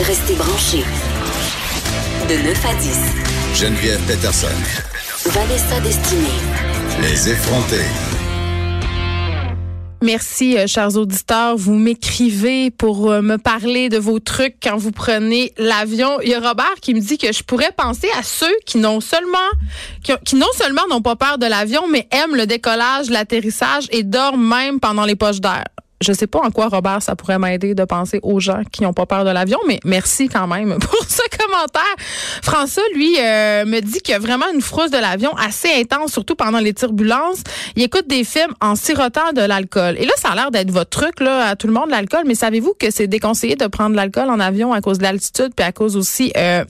Restez branchés. De 9 à 10. Geneviève Peterson. Vanessa Destinée. Les effrontés. Merci, euh, chers auditeurs. Vous m'écrivez pour euh, me parler de vos trucs quand vous prenez l'avion. Il y a Robert qui me dit que je pourrais penser à ceux qui n'ont seulement, qui, qui non seulement n'ont pas peur de l'avion, mais aiment le décollage, l'atterrissage et dorment même pendant les poches d'air je sais pas en quoi, Robert, ça pourrait m'aider de penser aux gens qui n'ont pas peur de l'avion, mais merci quand même pour ce commentaire. François, lui, euh, me dit qu'il y a vraiment une frousse de l'avion assez intense, surtout pendant les turbulences. Il écoute des films en sirotant de l'alcool. Et là, ça a l'air d'être votre truc, là, à tout le monde, l'alcool, mais savez-vous que c'est déconseillé de prendre de l'alcool en avion à cause de l'altitude, puis à cause aussi euh,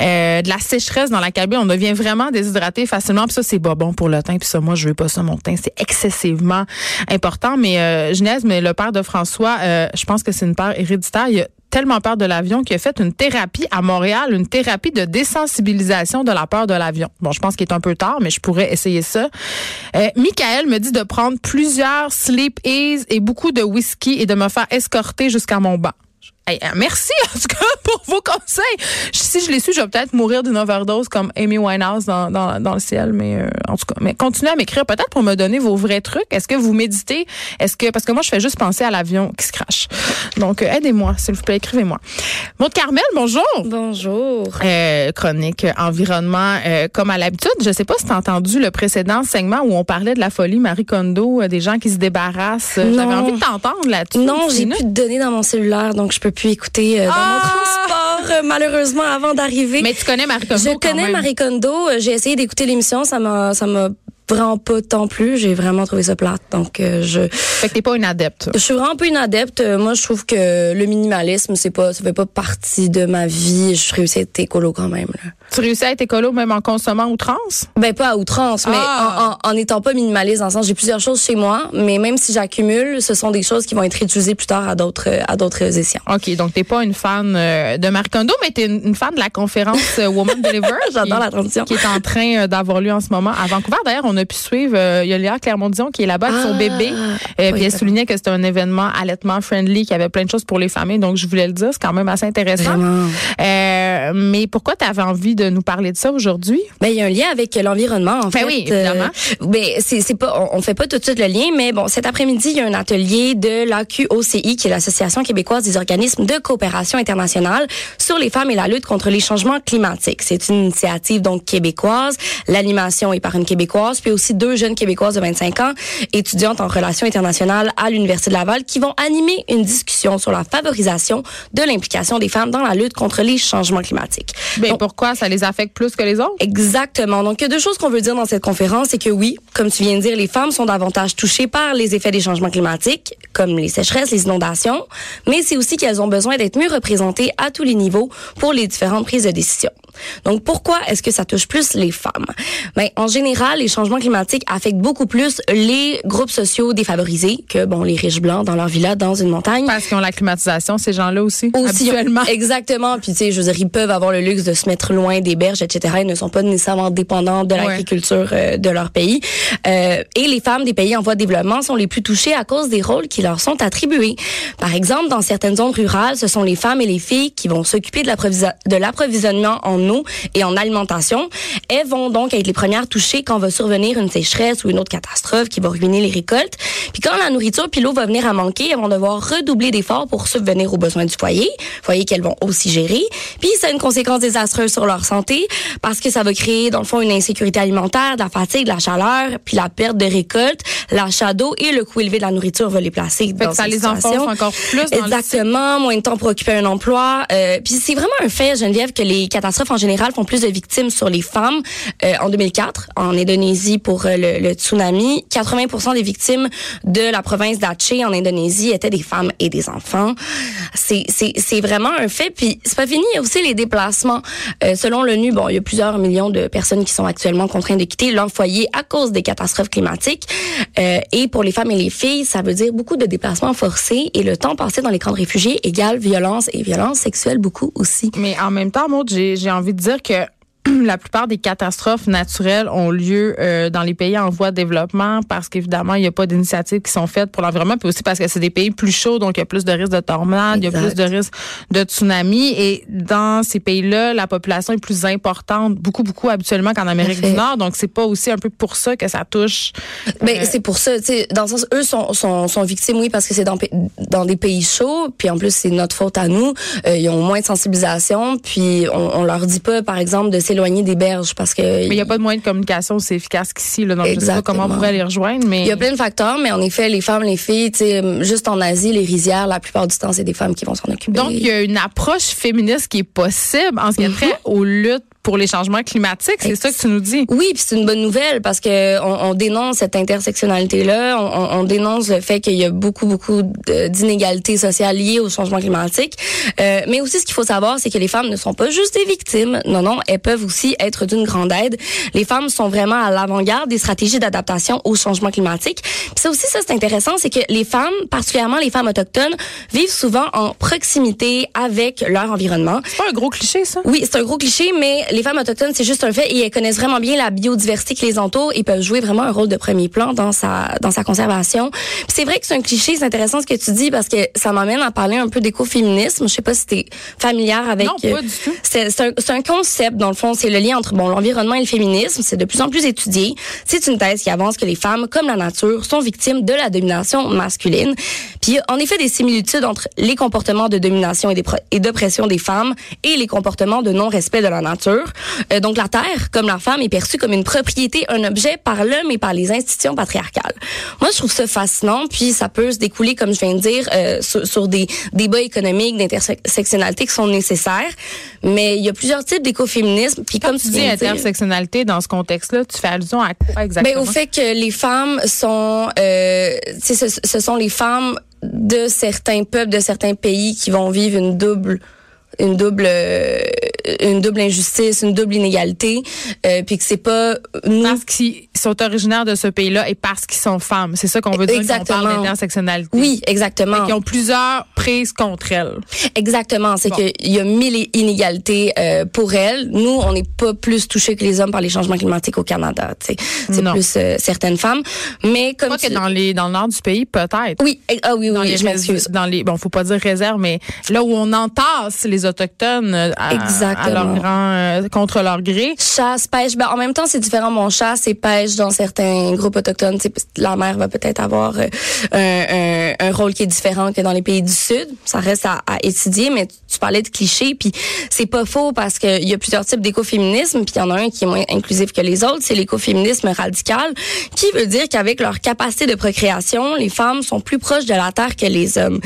euh, de la sécheresse dans la cabine. On devient vraiment déshydraté facilement, puis ça, c'est pas bon pour le teint, puis ça, moi, je veux pas ça, mon teint. C'est excessivement important, mais Genèse, mais le père de François, euh, je pense que c'est une peur héréditaire. Il a tellement peur de l'avion qu'il a fait une thérapie à Montréal, une thérapie de désensibilisation de la peur de l'avion. Bon, je pense qu'il est un peu tard, mais je pourrais essayer ça. Euh, Michael me dit de prendre plusieurs sleep ease et beaucoup de whisky et de me faire escorter jusqu'à mon banc. Hey, euh, merci en tout cas pour vos conseils. Si je les suis, je vais peut-être mourir d'une overdose comme Amy Winehouse dans, dans, dans le ciel, mais euh, en tout cas, mais continuez à m'écrire peut-être pour me donner vos vrais trucs. Est-ce que vous méditez? Est-ce que parce que moi je fais juste penser à l'avion qui se crache. Donc euh, aidez-moi, s'il vous plaît, écrivez-moi. Maud Carmel, bonjour. Bonjour. Euh, chronique environnement comme à l'habitude. Je sais pas si tu as entendu le précédent segment où on parlait de la folie Marie Kondo, des gens qui se débarrassent. J'avais envie de t'entendre là-dessus. Non, j'ai plus de données dans mon cellulaire, donc je peux pu écouter euh, dans mon Ah! transport, euh, malheureusement, avant d'arriver. Mais tu connais Marie Kondo Je connais. Marie Kondo. Euh, J'ai essayé d'écouter l'émission. Ça m'a, ça m'a vraiment pas tant plus. J'ai vraiment trouvé ça plate. Donc, euh, je, Fait que t'es pas une adepte. je suis vraiment peu une adepte. Euh, Moi, je trouve que le minimalisme, c'est pas, ça fait pas partie de ma vie. Je réussis à être écolo quand même, là. Tu réussis à être écolo même en consommant outrance? Ben pas à outrance, mais Ah. en, en, en étant pas minimaliste dans le sens j'ai plusieurs choses chez moi, mais même si j'accumule, ce sont des choses qui vont être réutilisées plus tard à d'autres à d'autres échéances. OK, donc t'es pas une fan euh, de Marie Kondo, mais t'es une, une fan de la conférence euh, Woman Deliver. J'adore la transition. Qui est en train euh, d'avoir lieu en ce moment à Vancouver. D'ailleurs, on a pu suivre, euh, il y a Léa Clermont-Dion qui est là-bas avec son Ah, bébé. Euh, oui, puis elle soulignait que c'était un événement allaitement friendly, qu'il y avait plein de choses pour les familles. Donc, je voulais le dire, c'est quand même assez intéressant. Euh, mais pourquoi tu avais envie de nous parler de ça aujourd'hui? Ben il y a un lien avec l'environnement en Ben fait. oui, évidemment. Euh, ben c'est c'est pas on, on fait pas tout de suite le lien mais bon cet après-midi il y a un atelier de l'AQOCI qui est l'association québécoise des organismes de coopération internationale sur les femmes et la lutte contre les changements climatiques. C'est une initiative donc québécoise, l'animation est par une québécoise puis aussi deux jeunes québécoises de 25 ans étudiantes en relations internationales à l'université de Laval qui vont animer une discussion sur la favorisation de l'implication des femmes dans la lutte contre les changements climatiques. Ben, Donc, pourquoi ça les affecte plus que les autres? Exactement. Donc, il y a deux choses qu'on veut dire dans cette conférence, c'est que oui, comme tu viens de dire, les femmes sont davantage touchées par les effets des changements climatiques, comme les sécheresses, les inondations, mais c'est aussi qu'elles ont besoin d'être mieux représentées à tous les niveaux pour les différentes prises de décision. Donc, pourquoi est-ce que ça touche plus les femmes? Ben, en général, les changements climatiques affectent beaucoup plus les groupes sociaux défavorisés que, bon, les riches blancs dans leur villa dans une montagne. Parce qu'ils ont la climatisation, ces gens-là aussi, Aussi, habituellement. Exactement. Puis, tu sais, je veux dire, ils peuvent avoir le luxe de se mettre loin des berges, etc. Ils ne sont pas nécessairement dépendants de Ouais. l'agriculture euh, de leur pays. Euh, et les femmes des pays en voie de développement sont les plus touchées à cause des rôles qui leur sont attribués. Par exemple, dans certaines zones rurales, ce sont les femmes et les filles qui vont s'occuper de l'approvisionnement en eau et en alimentation. Elles vont donc être les premières touchées quand va survenir une sécheresse ou une autre catastrophe qui va ruiner les récoltes. Puis quand la nourriture puis l'eau va venir à manquer, elles vont devoir redoubler d'efforts pour subvenir aux besoins du foyer, foyer qu'elles vont aussi gérer. Puis ça a une conséquence désastreuse sur leur santé parce que ça va créer dans le fond une insécurité alimentaire, de la fatigue, de la chaleur, puis la perte de récolte, l'achat d'eau et le coût élevé de la nourriture va les placer Fait dans que ça les enfonce situation. encore plus dans le Exactement, moins de temps pour occuper un emploi. Euh, puis c'est vraiment un fait, Geneviève, que les catastrophes en général font plus de victimes sur les femmes. Euh, en 2004, en Indonésie pour euh, le, tsunami, 80% des victimes de la province d'Aceh en Indonésie étaient des femmes et des enfants. C'est vraiment un fait. Puis c'est pas fini, il y a aussi les déplacements. Euh, selon l'ONU, bon, il y a plusieurs millions de personnes qui sont actuellement contraintes de quitter leur foyer à cause des catastrophes climatiques. Euh, et pour les femmes et les filles, ça veut dire beaucoup de déplacements forcés et le temps passé dans les camps de réfugiés égale violence et violence sexuelle beaucoup aussi. Mais en même temps, j'ai j'ai envie de dire que la plupart des catastrophes naturelles ont lieu euh, dans les pays en voie de développement parce qu'évidemment, il n'y a pas d'initiatives qui sont faites pour l'environnement, puis aussi parce que c'est des pays plus chauds, donc il y a plus de risques de tornades, il y a plus de risques de tsunami. Et dans ces pays-là, la population est plus importante, beaucoup, beaucoup habituellement qu'en Amérique du Nord. Donc, c'est pas aussi un peu pour ça que ça touche. Ben, c'est pour ça, tu sais, dans le sens, eux sont, sont, sont victimes, oui, parce que c'est dans, dans des pays chauds, puis en plus, c'est notre faute à nous. Euh, ils ont moins de sensibilisation, puis on, on leur dit pas, par exemple, de s'éloigner des berges parce que. Mais il n'y a pas de moyen de communication aussi efficace qu'ici, là. Donc, Exactement. je sais pas comment on pourrait les rejoindre, mais. Il y a plein de facteurs, mais en effet, les femmes, les filles, tu sais, juste en Asie, les rizières, la plupart du temps, c'est des femmes qui vont s'en occuper. Donc, il y a une approche féministe qui est possible en ce qui a trait mm-hmm. aux luttes pour les changements climatiques. C'est ça que tu nous dis? Oui, puis c'est une bonne nouvelle parce que on, on dénonce cette intersectionnalité-là. On, on, dénonce le fait qu'il y a beaucoup, beaucoup d'inégalités sociales liées au changement climatique. Euh, mais aussi, ce qu'il faut savoir, c'est que les femmes ne sont pas juste des victimes. Non, non, elles peuvent aussi être d'une grande aide. Les femmes sont vraiment à l'avant-garde des stratégies d'adaptation au changement climatique. Puis ça aussi, ça c'est intéressant, c'est que les femmes, particulièrement les femmes autochtones, vivent souvent en proximité avec leur environnement. C'est pas un gros cliché, ça? Oui, c'est un gros cliché, mais les femmes autochtones, c'est juste un fait et elles connaissent vraiment bien la biodiversité qui les entoure et peuvent jouer vraiment un rôle de premier plan dans sa dans sa conservation. C'est vrai que c'est un cliché, c'est intéressant ce que tu dis parce que ça m'amène à parler un peu d'écoféminisme. Je sais pas si tu es familière avec Non, pas du tout. C'est un, un concept dans le fond, c'est le lien entre bon l'environnement et le féminisme, c'est de plus en plus étudié. C'est une thèse qui avance que les femmes comme la nature sont victimes de la domination masculine. Puis en effet des similitudes entre les comportements de domination et d'oppression des femmes et les comportements de non-respect de la nature. Euh, donc la terre, comme la femme, est perçue comme une propriété, un objet par l'homme et par les institutions patriarcales. Moi, je trouve ça fascinant, puis ça peut se découler, comme je viens de dire, euh, sur, des débats économiques, d'intersectionnalité qui sont nécessaires. Mais il y a plusieurs types d'écoféminisme. Puis comme tu, dis intersectionnalité dans ce contexte-là, tu fais allusion à quoi exactement? Ben, au fait que les femmes sont, euh, ce, ce sont les femmes de certains peuples, de certains pays qui vont vivre une double une double une double injustice, une double inégalité, euh, puis que c'est pas nous parce qu'ils sont originaires de ce pays-là et parce qu'ils sont femmes. C'est ça qu'on veut dire quand on parle d'intersectionnalité. Oui, exactement. Ils ont plusieurs prises contre elles. Exactement, c'est qu'il y a mille inégalités euh, pour elles. Nous, on n'est pas plus touchés que les hommes par les changements climatiques au Canada. C'est plus euh, certaines femmes, mais comme tu... que dans les dans le nord du pays peut-être. Oui, ah oui oui, oui je m'excuse. Dans les bon, faut pas dire réserve, mais là où on entasse les autochtones. À, Exactement à leur grand, euh, contre leur gré. Chasse, pêche. Ben, en même temps, c'est différent. Mon chasse et pêche dans certains groupes autochtones. La mer va peut-être avoir euh, un, un, rôle qui est différent que dans les pays du Sud. Ça reste à, à étudier, mais tu, parlais de clichés, puis c'est pas faux parce qu'il y a plusieurs types d'écoféminisme, puis il y en a un qui est moins inclusif que les autres, c'est l'écoféminisme radical, qui veut dire qu'avec leur capacité de procréation, les femmes sont plus proches de la terre que les hommes.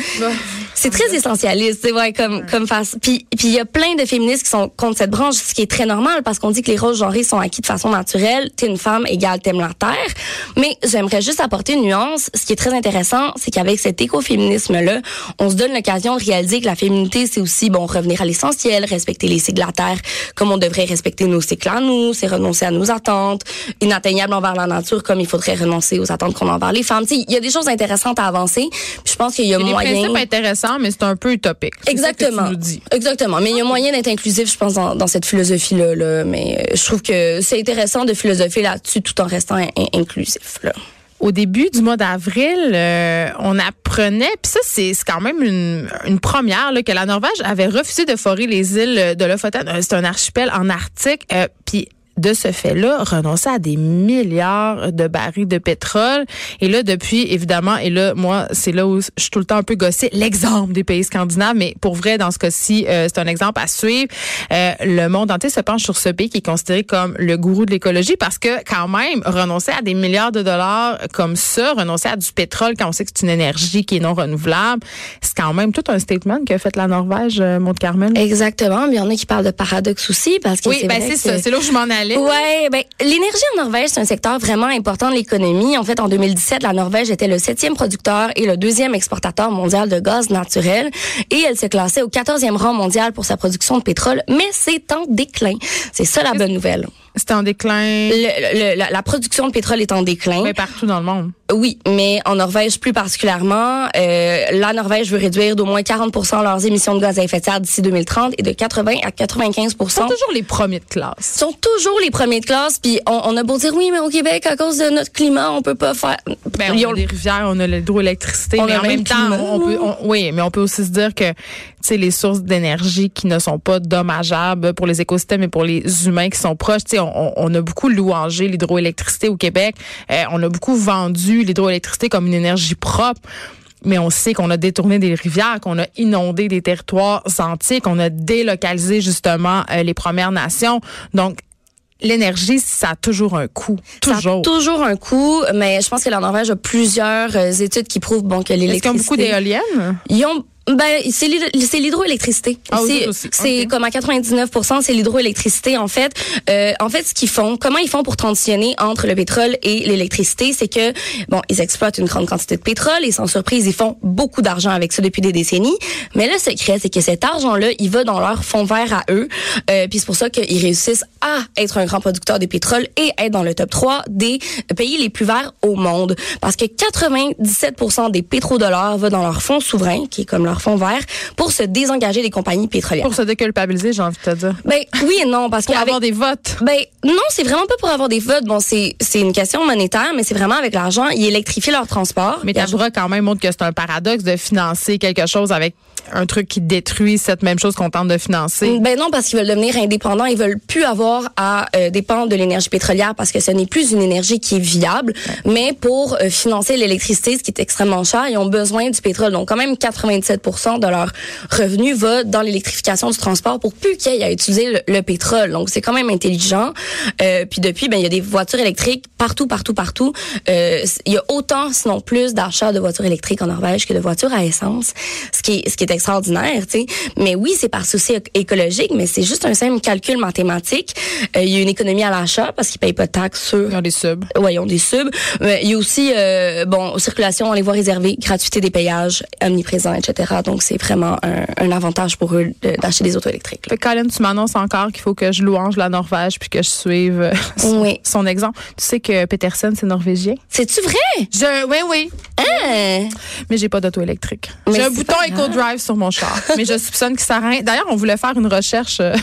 C'est très essentialiste, c'est vrai comme comme face. Puis puis il y a plein de féministes qui sont contre cette branche, ce qui est très normal parce qu'on dit que les rôles genrés sont acquis de façon naturelle. T'es une femme égale t'aimes la terre. Mais j'aimerais juste apporter une nuance. Ce qui est très intéressant, c'est qu'avec cet écoféminisme là, on se donne l'occasion de réaliser que la féminité c'est aussi bon revenir à l'essentiel, respecter les cycles de la terre comme on devrait respecter nos cycles à nous, c'est renoncer à nos attentes, inatteignable envers la nature comme il faudrait renoncer aux attentes qu'on a envers les femmes. Il y a des choses intéressantes à avancer. Puis je pense qu'il y a moyen. Des mais c'est un peu utopique. Exactement. Exactement. Mais il y a moyen d'être inclusif, je pense, dans, cette philosophie-là. Là. Mais euh, je trouve que c'est intéressant de philosopher là-dessus tout en restant inclusif. Là. Au début du mois d'avril, euh, on apprenait, puis ça c'est quand même une, une première, là, que la Norvège avait refusé de forer les îles de Lofoten. Euh, c'est un archipel en Arctique. puis de ce fait-là, renoncer à des milliards de barils de pétrole. Et là, depuis, évidemment, et là, moi, c'est là où je suis tout le temps un peu gossée, l'exemple des pays scandinaves, mais pour vrai, dans ce cas-ci, euh, c'est un exemple à suivre. Euh, le monde entier se penche sur ce pays qui est considéré comme le gourou de l'écologie parce que, quand même, renoncer à des milliards de dollars comme ça, renoncer à du pétrole quand on sait que c'est une énergie qui est non renouvelable, c'est quand même tout un statement qu'a fait la Norvège, euh, Carmen. Exactement. Mais il y en a qui parlent de paradoxe aussi parce que oui, ben c'est ça. C'est là où je m'en allais. Ouais, ben l'énergie en Norvège, c'est un secteur vraiment important de l'économie. En fait, en 2017, la Norvège était le septième producteur et le deuxième exportateur mondial de gaz naturel, et elle se classait au quatorzième rang mondial pour sa production de pétrole. Mais c'est en déclin. C'est ça la bonne nouvelle. C'est en déclin. Le- le- la, la production de pétrole est en déclin. Mais partout dans le monde. Oui, mais en Norvège plus particulièrement, euh, la Norvège veut réduire d'au moins 40% leurs émissions de gaz à effet de serre d'ici 2030 et de 80 à 95 Ils sont toujours les premiers de classe. sont toujours les premiers de classe. Puis on, on a beau dire oui, mais au Québec, à cause de notre climat, on peut pas faire. Ben, Ils on a des rivières, on a l'hydroélectricité, On mais a en même même temps, climat. on peut, on- oui, mais on peut aussi se dire que, sais, les sources d'énergie qui ne sont pas dommageables pour les écosystèmes et pour les humains qui sont proches, tu sais, on, a beaucoup louangé l'hydroélectricité au Québec. Euh, on a beaucoup vendu l'hydroélectricité comme une énergie propre. Mais on sait qu'on a détourné des rivières, qu'on a inondé des territoires entiers, qu'on a délocalisé justement euh, les Premières Nations. Donc, l'énergie, ça a toujours un coût. Ça a Toujours. toujours un coût, mais je pense que la Norvège a plusieurs euh, études qui prouvent bon que Est-ce qu'ils ont l'électricité. beaucoup d'éoliennes? Ils ont ben c'est l'hydro- c'est l'hydroélectricité. Ah, c'est comme à 99 c'est l'hydroélectricité en fait. Euh, en fait ce qu'ils font, comment ils font pour transitionner entre le pétrole et l'électricité, c'est que bon, ils exploitent une grande quantité de pétrole et sans surprise, ils font beaucoup d'argent avec ça depuis des décennies, mais le secret c'est que cet argent-là, il va dans leur fonds vert à eux. Euh, puis c'est pour ça qu'ils réussissent à être un grand producteur de pétrole et être dans le top 3 des pays les plus verts au monde parce que 97% des pétrodollars va dans leur fonds souverain qui est comme leur fonds vert pour se désengager des compagnies pétrolières. Pour se déculpabiliser, j'ai envie de te dire. Ben oui et non parce Pour qu'avec avoir des votes. ben non, c'est vraiment pas pour avoir des votes. Bon, c'est c'est une question monétaire, mais c'est vraiment avec l'argent, ils électrifient leur transport. Mais Ils Tabura quand même montre que c'est un paradoxe de financer quelque chose avec un truc qui détruit cette même chose qu'on tente de financer. Ben non, parce qu'ils veulent devenir indépendants. Ils veulent plus avoir à euh, dépendre de l'énergie pétrolière parce que ce n'est plus une énergie qui est viable. Mais pour euh, financer l'électricité, ce qui est extrêmement cher, ils ont besoin du pétrole. Donc quand même 97 de leur revenu va dans l'électrification du transport pour plus qu'il y ait à utiliser le, le pétrole. Donc c'est quand même intelligent. Euh, puis depuis, ben il y a des voitures électriques partout, partout, partout. Euh, il y a autant, sinon plus, d'achats de voitures électriques en Norvège que de voitures à essence, ce qui est, ce qui est extraordinaire, tu sais. Mais oui, c'est par souci éc- écologique, mais c'est juste un simple calcul mathématique. Euh, il y a une économie à l'achat parce qu'ils payent pas de taxes sur Ils ont des subs. Ouais, ils ont des subs. Mais il y a aussi, bon, circulation, on les voit réservées, gratuité des payages, omniprésent, etc. Donc, c'est vraiment un, un avantage pour eux d'acheter des autos électriques. là. Colin, tu m'annonces encore qu'il faut que je louange la Norvège puis que je suive euh, son, Oui. son exemple. Tu sais que Peterson, c'est norvégien? C'est-tu vrai? Je, oui, oui. Hein? Mais j'ai pas d'auto électrique. J'ai un bouton Eco Drive sur mon char. mais je soupçonne que ça rend. D'ailleurs, on voulait faire une recherche euh,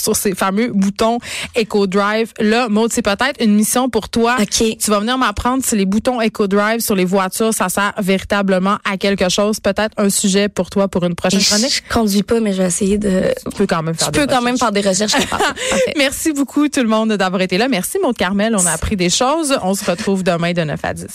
sur ces fameux boutons Eco Drive. Là, Maud, c'est peut-être une mission pour toi. Tu vas venir m'apprendre si les boutons Eco Drive sur les voitures, ça sert véritablement à quelque chose. Peut-être un sujet pour toi pour une prochaine chronique. Je conduis pas, mais je vais essayer de. Tu peux quand même faire Je des peux quand même recherches. faire des recherches. Merci beaucoup tout le monde d'avoir été là. Merci Maud Carmel, on a appris des choses. On se retrouve demain de 9 à 10.